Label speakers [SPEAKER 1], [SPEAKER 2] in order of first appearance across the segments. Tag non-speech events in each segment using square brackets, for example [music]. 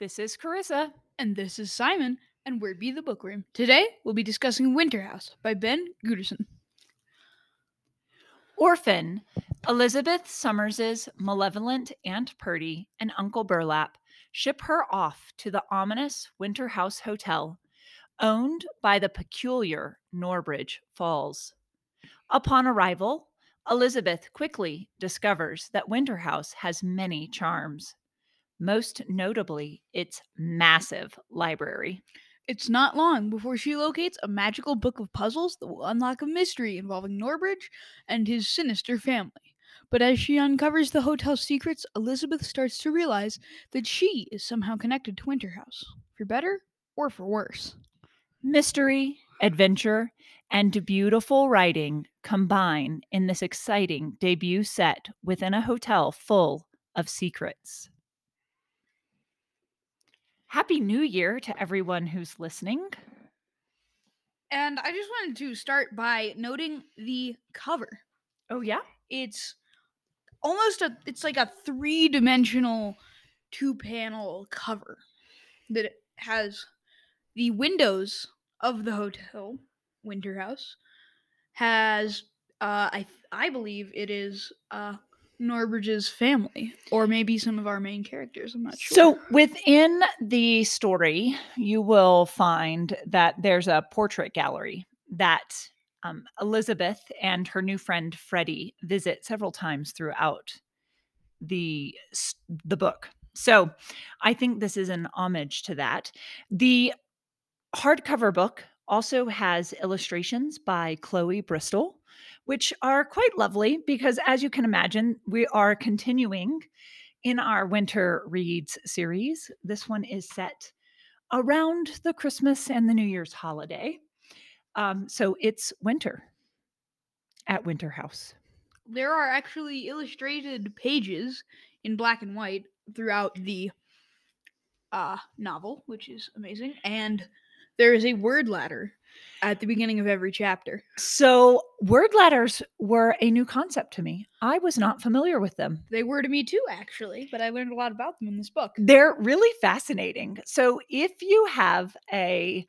[SPEAKER 1] This is Carissa.
[SPEAKER 2] And this is Simon, and we're Be the Bookworm. Today, we'll be discussing Winterhouse by Ben Guterson.
[SPEAKER 1] Orphan. Elizabeth Summers's malevolent Aunt Purdy and Uncle Burlap ship her off to the ominous Winterhouse Hotel, owned by the peculiar Norbridge Falls. Upon arrival, Elizabeth quickly discovers that Winterhouse has many charms, most notably its massive library.
[SPEAKER 2] It's not long before she locates a magical book of puzzles that will unlock a mystery involving Norbridge and his sinister family. But as she uncovers the hotel's secrets, Elizabeth starts to realize that she is somehow connected to Winterhouse, for better or for worse.
[SPEAKER 1] Mystery, adventure, and beautiful writing combine in this exciting debut set within a hotel full of secrets. Happy New Year to everyone who's listening.
[SPEAKER 2] And I just wanted to start by noting the cover.
[SPEAKER 1] Oh, yeah?
[SPEAKER 2] It's almost a it's like a three-dimensional two-panel cover that has the windows of the hotel Winterhouse has uh I I believe it is uh Norbridge's family, or maybe some of our main characters. I'm not sure.
[SPEAKER 1] So, within the story, you will find that there's a portrait gallery that um, Elizabeth and her new friend Freddie visit several times throughout the the book. So, I think this is an homage to that. The hardcover book also has illustrations by Chloe Bristol which are quite lovely because, as you can imagine, we are continuing in our winter reads series. This one is set around the Christmas and the New Year's holiday. Um, so it's winter at Winterhouse.
[SPEAKER 2] There are actually illustrated pages in black and white throughout the uh, novel, which is amazing. And there is a word ladder at the beginning of every chapter.
[SPEAKER 1] So, word ladders were a new concept to me. I was not familiar with them.
[SPEAKER 2] They were to me too, actually, but I learned a lot about them in this book.
[SPEAKER 1] They're really fascinating. So, if you have a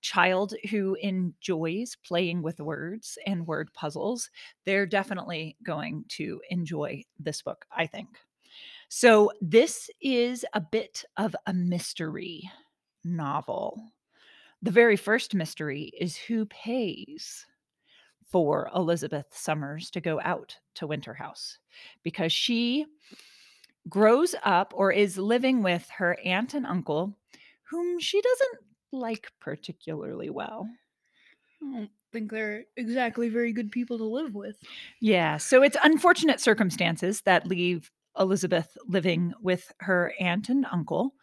[SPEAKER 1] child who enjoys playing with words and word puzzles, they're definitely going to enjoy this book, I think. So, this is a bit of a mystery novel. The very first mystery is who pays for Elizabeth Summers to go out to Winterhouse because she grows up or is living with her aunt and uncle, whom she doesn't like particularly well.
[SPEAKER 2] I don't think they're exactly very good people to live with.
[SPEAKER 1] Yeah, so it's unfortunate circumstances that leave Elizabeth living with her aunt and uncle.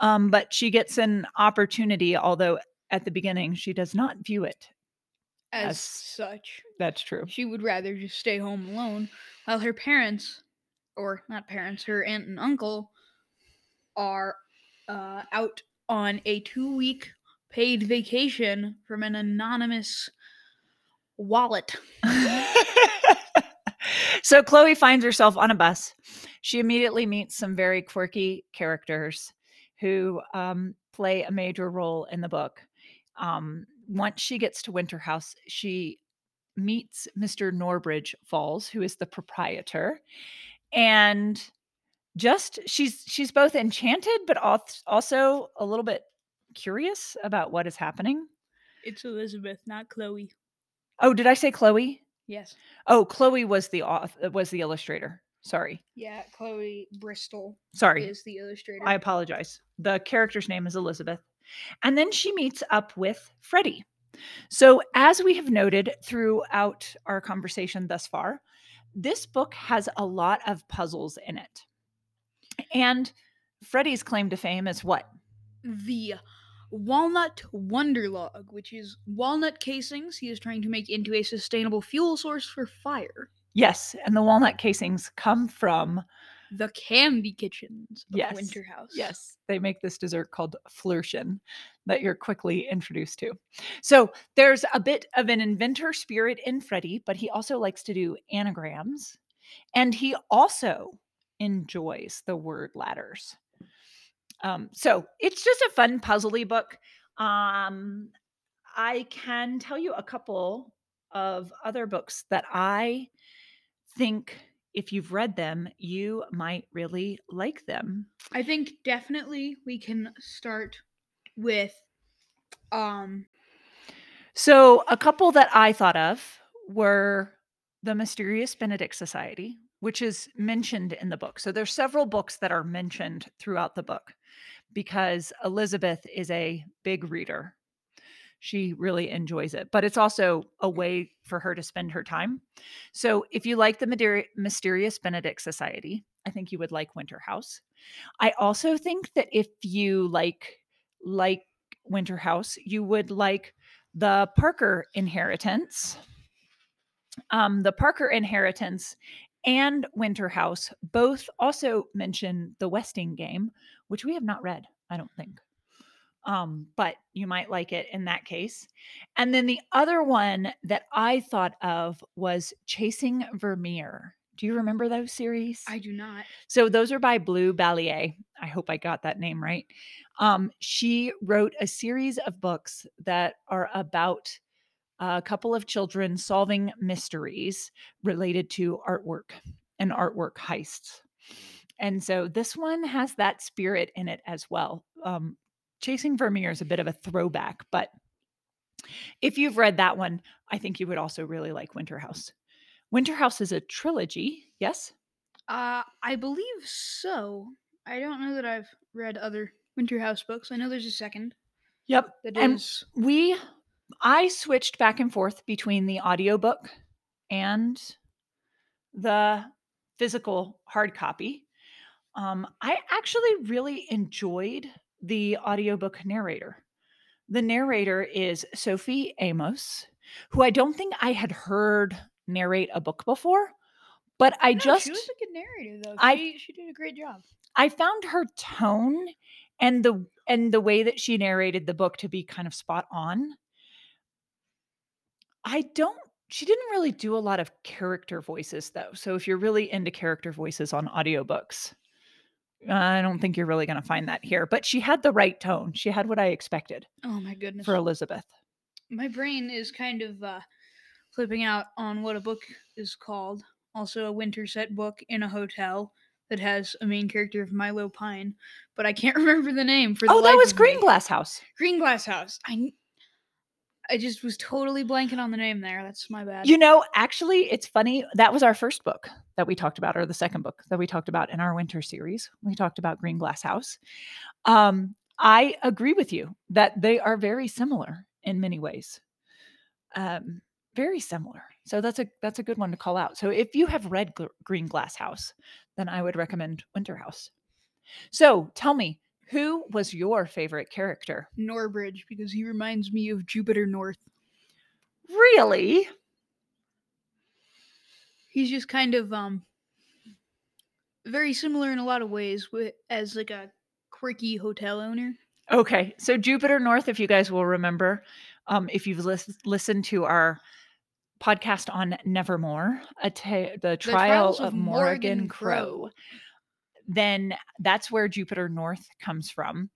[SPEAKER 1] Um, but she gets an opportunity, although at the beginning, she does not view it
[SPEAKER 2] as, as such.
[SPEAKER 1] That's true.
[SPEAKER 2] She would rather just stay home alone while her parents, or not parents, her aunt and uncle, are uh, out on a two week paid vacation from an anonymous wallet. [laughs]
[SPEAKER 1] so Chloe finds herself on a bus. She immediately meets some very quirky characters who um, play a major role in the book um, once she gets to Winterhouse, she meets Mr. Norbridge Falls, who is the proprietor, and just she's she's both enchanted but also a little bit curious about what is happening.
[SPEAKER 2] It's Elizabeth, not Chloe.
[SPEAKER 1] Oh, did I say Chloe?
[SPEAKER 2] Yes.
[SPEAKER 1] Oh, Chloe was the author, was the illustrator. Sorry.
[SPEAKER 2] Yeah, Chloe Bristol.
[SPEAKER 1] Sorry.
[SPEAKER 2] Is the illustrator.
[SPEAKER 1] I apologize. The character's name is Elizabeth. And then she meets up with Freddie. So, as we have noted throughout our conversation thus far, this book has a lot of puzzles in it. And Freddie's claim to fame is what?
[SPEAKER 2] The walnut wonderlog, which is walnut casings he is trying to make into a sustainable fuel source for fire.
[SPEAKER 1] Yes, and the walnut casings come from
[SPEAKER 2] the candy kitchens of
[SPEAKER 1] yes.
[SPEAKER 2] Winterhouse.
[SPEAKER 1] Yes, they make this dessert called Flirschen that you're quickly introduced to. So there's a bit of an inventor spirit in Freddie, but he also likes to do anagrams, and he also enjoys the word ladders. Um, so it's just a fun puzzly book. Um, I can tell you a couple of other books that I think if you've read them, you might really like them.
[SPEAKER 2] I think definitely we can start with um
[SPEAKER 1] So, a couple that I thought of were The Mysterious Benedict Society, which is mentioned in the book. So, there's several books that are mentioned throughout the book because Elizabeth is a big reader. She really enjoys it, but it's also a way for her to spend her time. So, if you like the Mysterious Benedict Society, I think you would like Winterhouse. I also think that if you like like Winterhouse, you would like the Parker Inheritance. Um, the Parker Inheritance and Winterhouse both also mention the Westing game, which we have not read, I don't think. Um, but you might like it in that case. And then the other one that I thought of was Chasing Vermeer. Do you remember those series?
[SPEAKER 2] I do not.
[SPEAKER 1] So those are by Blue Balliett. I hope I got that name right. Um, she wrote a series of books that are about a couple of children solving mysteries related to artwork and artwork heists. And so this one has that spirit in it as well. Um, Chasing Vermeer is a bit of a throwback, but if you've read that one, I think you would also really like Winterhouse. Winter House is a trilogy, yes?
[SPEAKER 2] Uh I believe so. I don't know that I've read other Winterhouse books. I know there's a second
[SPEAKER 1] Yep. And
[SPEAKER 2] is
[SPEAKER 1] we I switched back and forth between the audiobook and the physical hard copy. Um, I actually really enjoyed the audiobook narrator. The narrator is Sophie Amoss, who I don't think I had heard narrate a book before, but I
[SPEAKER 2] No,
[SPEAKER 1] just
[SPEAKER 2] she was a good narrator though.
[SPEAKER 1] I-
[SPEAKER 2] she, she did a great job.
[SPEAKER 1] I found her tone and the and the way that she narrated the book to be kind of spot on. I don't she didn't really do a lot of character voices though. So if you're really into character voices on audiobooks, I don't think you're really going to find that here, but she had the right tone. She had what I expected
[SPEAKER 2] Oh my goodness.
[SPEAKER 1] for Elizabeth.
[SPEAKER 2] my brain is kind of uh, flipping out on what a book is called. Also, a winter set book in a hotel that has a main character of Milo Pine, but I can't [laughs] remember the name for the
[SPEAKER 1] Oh, that was
[SPEAKER 2] me.
[SPEAKER 1] Greenglass House.
[SPEAKER 2] Greenglass House. I I just was totally blanking on the name there. That's my bad.
[SPEAKER 1] You know, actually, it's funny. That was our first book that we talked about, or the second book that we talked about in our winter series. We talked about Greenglass House. Um, I agree with you that they are very similar in many ways. Um, very similar. So that's a that's a good one to call out. So if you have read Gr- Greenglass House, then I would recommend Winterhouse. So tell me, who was your favorite character?
[SPEAKER 2] Norbridge, because he reminds me of Jupiter North.
[SPEAKER 1] Really?
[SPEAKER 2] He's just kind of um very similar in a lot of ways with as like a quirky hotel owner.
[SPEAKER 1] Okay, so Jupiter North, if you guys will remember, um, if you've lis- listened to our podcast on Nevermore, a ta- the trial
[SPEAKER 2] Trials
[SPEAKER 1] of,
[SPEAKER 2] of
[SPEAKER 1] Morrigan,
[SPEAKER 2] Morrigan
[SPEAKER 1] Crow,
[SPEAKER 2] Crow.
[SPEAKER 1] Then that's where Jupiter North comes from.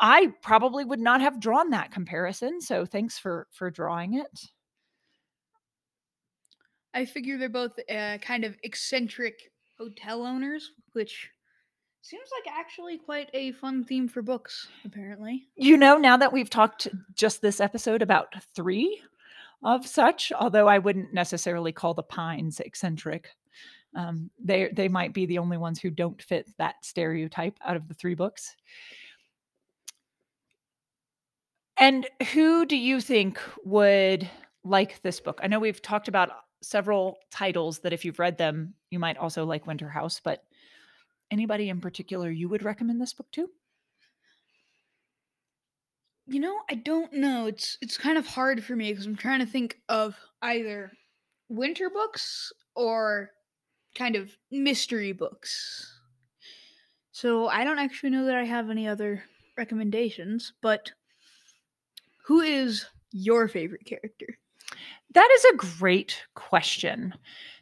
[SPEAKER 1] I probably would not have drawn that comparison, so thanks for for drawing it.
[SPEAKER 2] I figure they're both uh, kind of eccentric hotel owners, which seems like actually quite a fun theme for books, apparently.
[SPEAKER 1] You know, now that we've talked just this episode about three of such, although I wouldn't necessarily call the Pines eccentric. Um, they they might be the only ones who don't fit that stereotype out of the three books. And who do you think would like this book? I know we've talked about several titles that if you've read them, you might also like Winterhouse, but anybody in particular you would recommend this book to?
[SPEAKER 2] You know, I don't know. It's it's kind of hard for me because I'm trying to think of either winter books or kind of mystery books. So I don't actually know that I have any other recommendations, but who is your favorite character?
[SPEAKER 1] That is a great question.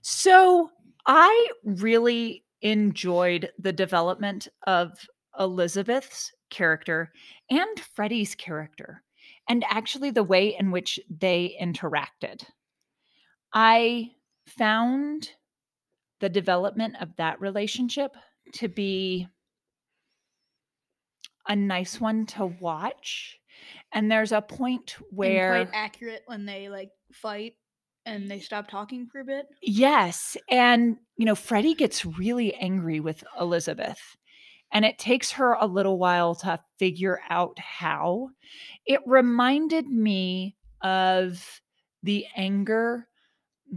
[SPEAKER 1] So, I really enjoyed the development of Elizabeth's character and Freddie's character, and actually the way in which they interacted. I found the development of that relationship to be a nice one to watch. And there's a point where
[SPEAKER 2] and quite accurate when they like fight and they stop talking for a bit.
[SPEAKER 1] Yes. And, you know, Freddie gets really angry with Elizabeth. And it takes her a little while to figure out how. It reminded me of the anger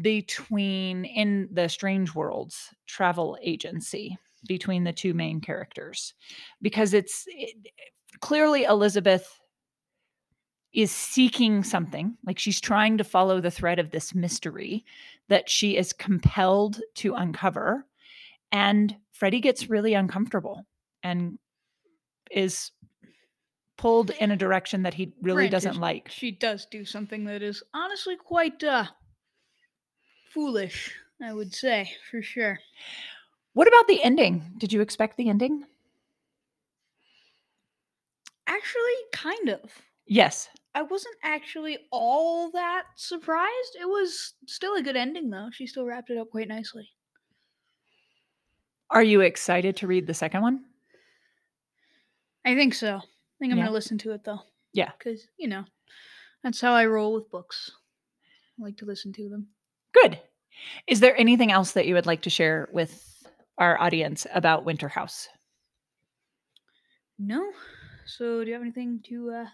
[SPEAKER 1] between in the Strange Worlds travel agency between the two main characters because it's it, clearly Elizabeth is seeking something like she's trying to follow the thread of this mystery that she is compelled to uncover and Freddie gets really uncomfortable and is pulled in a direction that he really
[SPEAKER 2] Granted,
[SPEAKER 1] doesn't like.
[SPEAKER 2] She does do something that is honestly quite uh foolish, I would say, for sure.
[SPEAKER 1] What about the ending? Did you expect the ending?
[SPEAKER 2] Actually, kind of.
[SPEAKER 1] Yes.
[SPEAKER 2] I wasn't actually all that surprised. It was still a good ending, though. She still wrapped it up quite nicely.
[SPEAKER 1] Are you excited to read the second one?
[SPEAKER 2] I think so. I think I'm
[SPEAKER 1] Yeah.
[SPEAKER 2] going to listen to it, though.
[SPEAKER 1] Yeah.
[SPEAKER 2] Because, you know, that's how I roll with books. I like to listen to them.
[SPEAKER 1] Good. Is there anything else that you would like to share with our audience about Winterhouse?
[SPEAKER 2] No? So, do you have anything to uh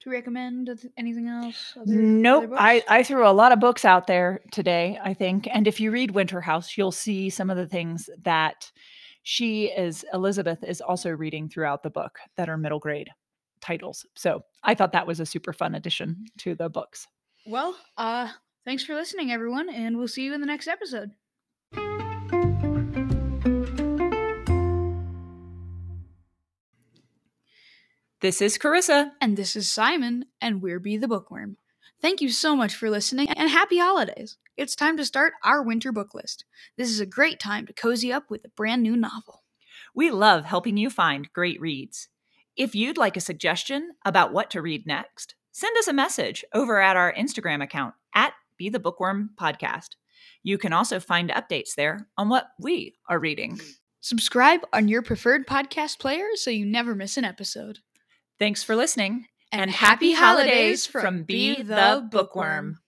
[SPEAKER 2] to recommend? Anything else? Other- other
[SPEAKER 1] Nope. I. I threw a lot of books out there today, I think. And if you read Winterhouse, you'll see some of the things that she is, Elizabeth, is also reading throughout the book that are middle grade titles. So I thought that was a super fun addition to the books.
[SPEAKER 2] Well, uh, thanks for listening, everyone, and we'll see you in the next episode.
[SPEAKER 1] This is Carissa.
[SPEAKER 2] And this is Simon, and we're Be the Bookworm. Thank you so much for listening, and happy holidays! It's time to start our winter book list. This is a great time to cozy up with a brand new novel.
[SPEAKER 1] We love helping you find great reads. If you'd like a suggestion about what to read next, send us a message over at our Instagram account at Be the Bookworm Podcast. You can also find updates there on what we are reading.
[SPEAKER 2] Subscribe on your preferred podcast player so you never miss an episode.
[SPEAKER 1] Thanks for listening,
[SPEAKER 2] And happy holidays from Be the Bookworm.